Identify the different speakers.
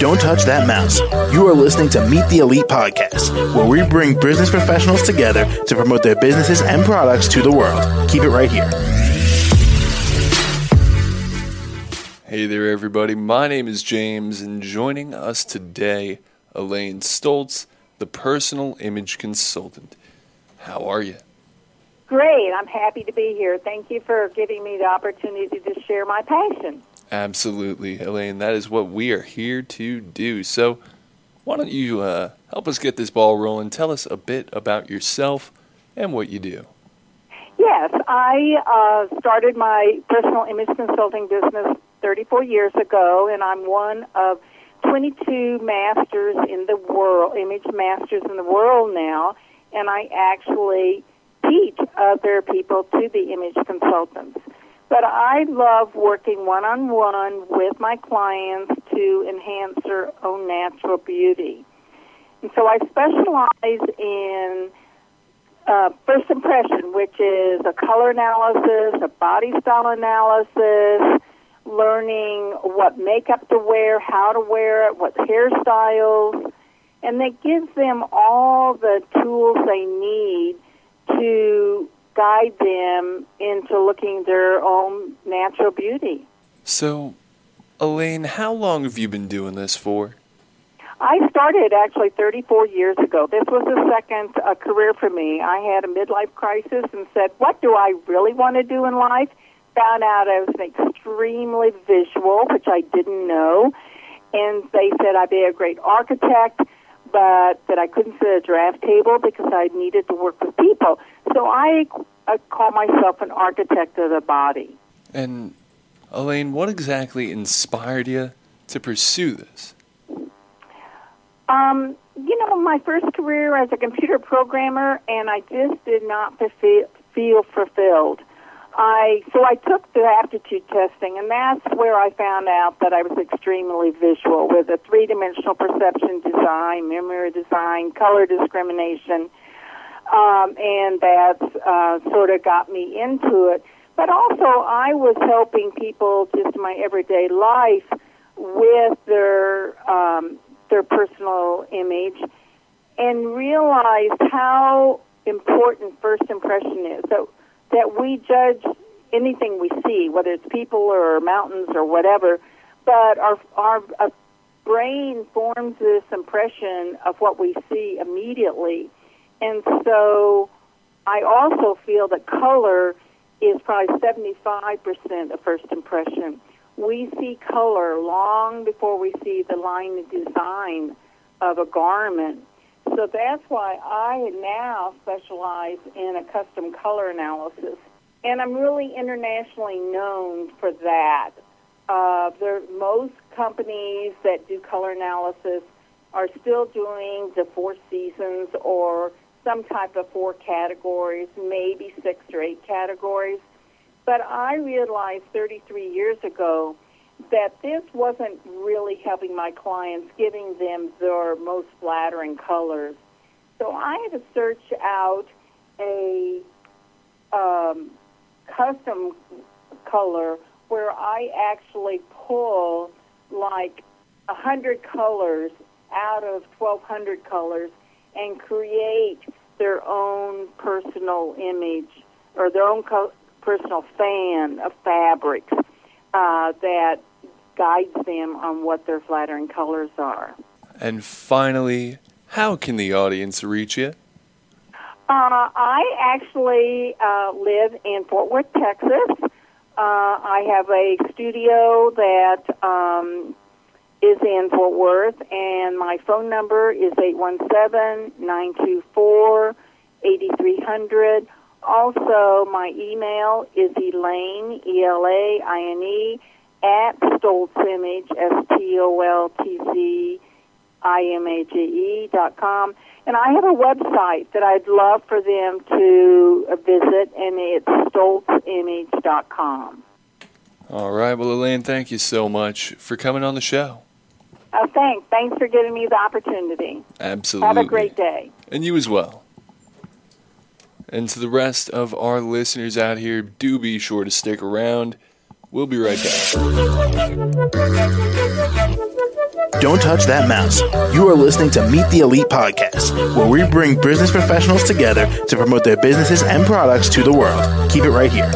Speaker 1: Don't touch that mouse. You are listening to Meet the Elite podcast, where we bring business professionals together to promote their businesses and products to the world. Keep it right here.
Speaker 2: Hey there, everybody. My name is James, and joining us today, Elaine Stoltz, the personal image consultant. How are you?
Speaker 3: Great. I'm happy to be here. Thank you for giving me the opportunity to share my passion.
Speaker 2: Absolutely, Elaine. That is what we are here to do. So, why don't you uh, help us get this ball rolling? Tell us a bit about yourself and what you do.
Speaker 3: Yes, I uh, started my personal image consulting business 34 years ago, and I'm one of 22 masters in the world, image masters in the world now, and I actually teach other people to be image consultants. But I love working one on one with my clients to enhance their own natural beauty. And so I specialize in uh, first impression, which is a color analysis, a body style analysis, learning what makeup to wear, how to wear it, what hairstyles, and that gives them all the tools they need to guide them into looking their own natural beauty.
Speaker 2: So, Elaine, how long have you been doing this for?
Speaker 3: I started actually 34 years ago. This was the second uh, career for me. I had a midlife crisis and said, What do I really want to do in life? Found out I was an extremely visual, which I didn't know. And they said I'd be a great architect, but that I couldn't sit at a draft table because I needed to work with people. So I, I call myself an architect of the body.
Speaker 2: And, Elaine, what exactly inspired you to pursue this?
Speaker 3: Um, you know, my first career as a computer programmer, and I just did not feel, feel fulfilled. I so I took the aptitude testing, and that's where I found out that I was extremely visual with a three-dimensional perception design, memory design, color discrimination, um, and that uh, sort of got me into it. But also, I was helping people just in my everyday life with their um, their personal image, and realized how important first impression is. So that we judge anything we see, whether it's people or mountains or whatever, but our our uh, brain forms this impression of what we see immediately, and so I also feel that color is probably seventy five percent of first impression. We see color long before we see the line design of a garment so that's why I now specialize in a custom color analysis. And I'm really internationally known for that. Uh, there, most companies that do color analysis are still doing the four seasons or some type of four categories, maybe six or eight categories. But I realized 33 years ago that this wasn't really helping my clients, giving them their most flattering colors. So I had to search out a um, custom color where I actually pull like a hundred colors out of 1,200 colors and create their own personal image or their own co- personal fan of fabrics uh, that guides them on what their flattering colors are.
Speaker 2: And finally, how can the audience reach you?
Speaker 3: Uh, I actually uh, live in Fort Worth, Texas. Uh, I have a studio that um, is in Fort Worth, and my phone number is 817 924 8300. Also, my email is Elaine, E L A I N E, at Stoltz Image, S T O L T Z I M A G E dot com. And I have a website that I'd love for them to visit, and it's stoltzimage.com.
Speaker 2: All right. Well, Elaine, thank you so much for coming on the show.
Speaker 3: Uh, thanks. Thanks for giving me the opportunity.
Speaker 2: Absolutely.
Speaker 3: Have a great day.
Speaker 2: And you as well. And to the rest of our listeners out here, do be sure to stick around. We'll be right back.
Speaker 1: Don't touch that mouse. You are listening to Meet the Elite Podcast, where we bring business professionals together to promote their businesses and products to the world. Keep it right here.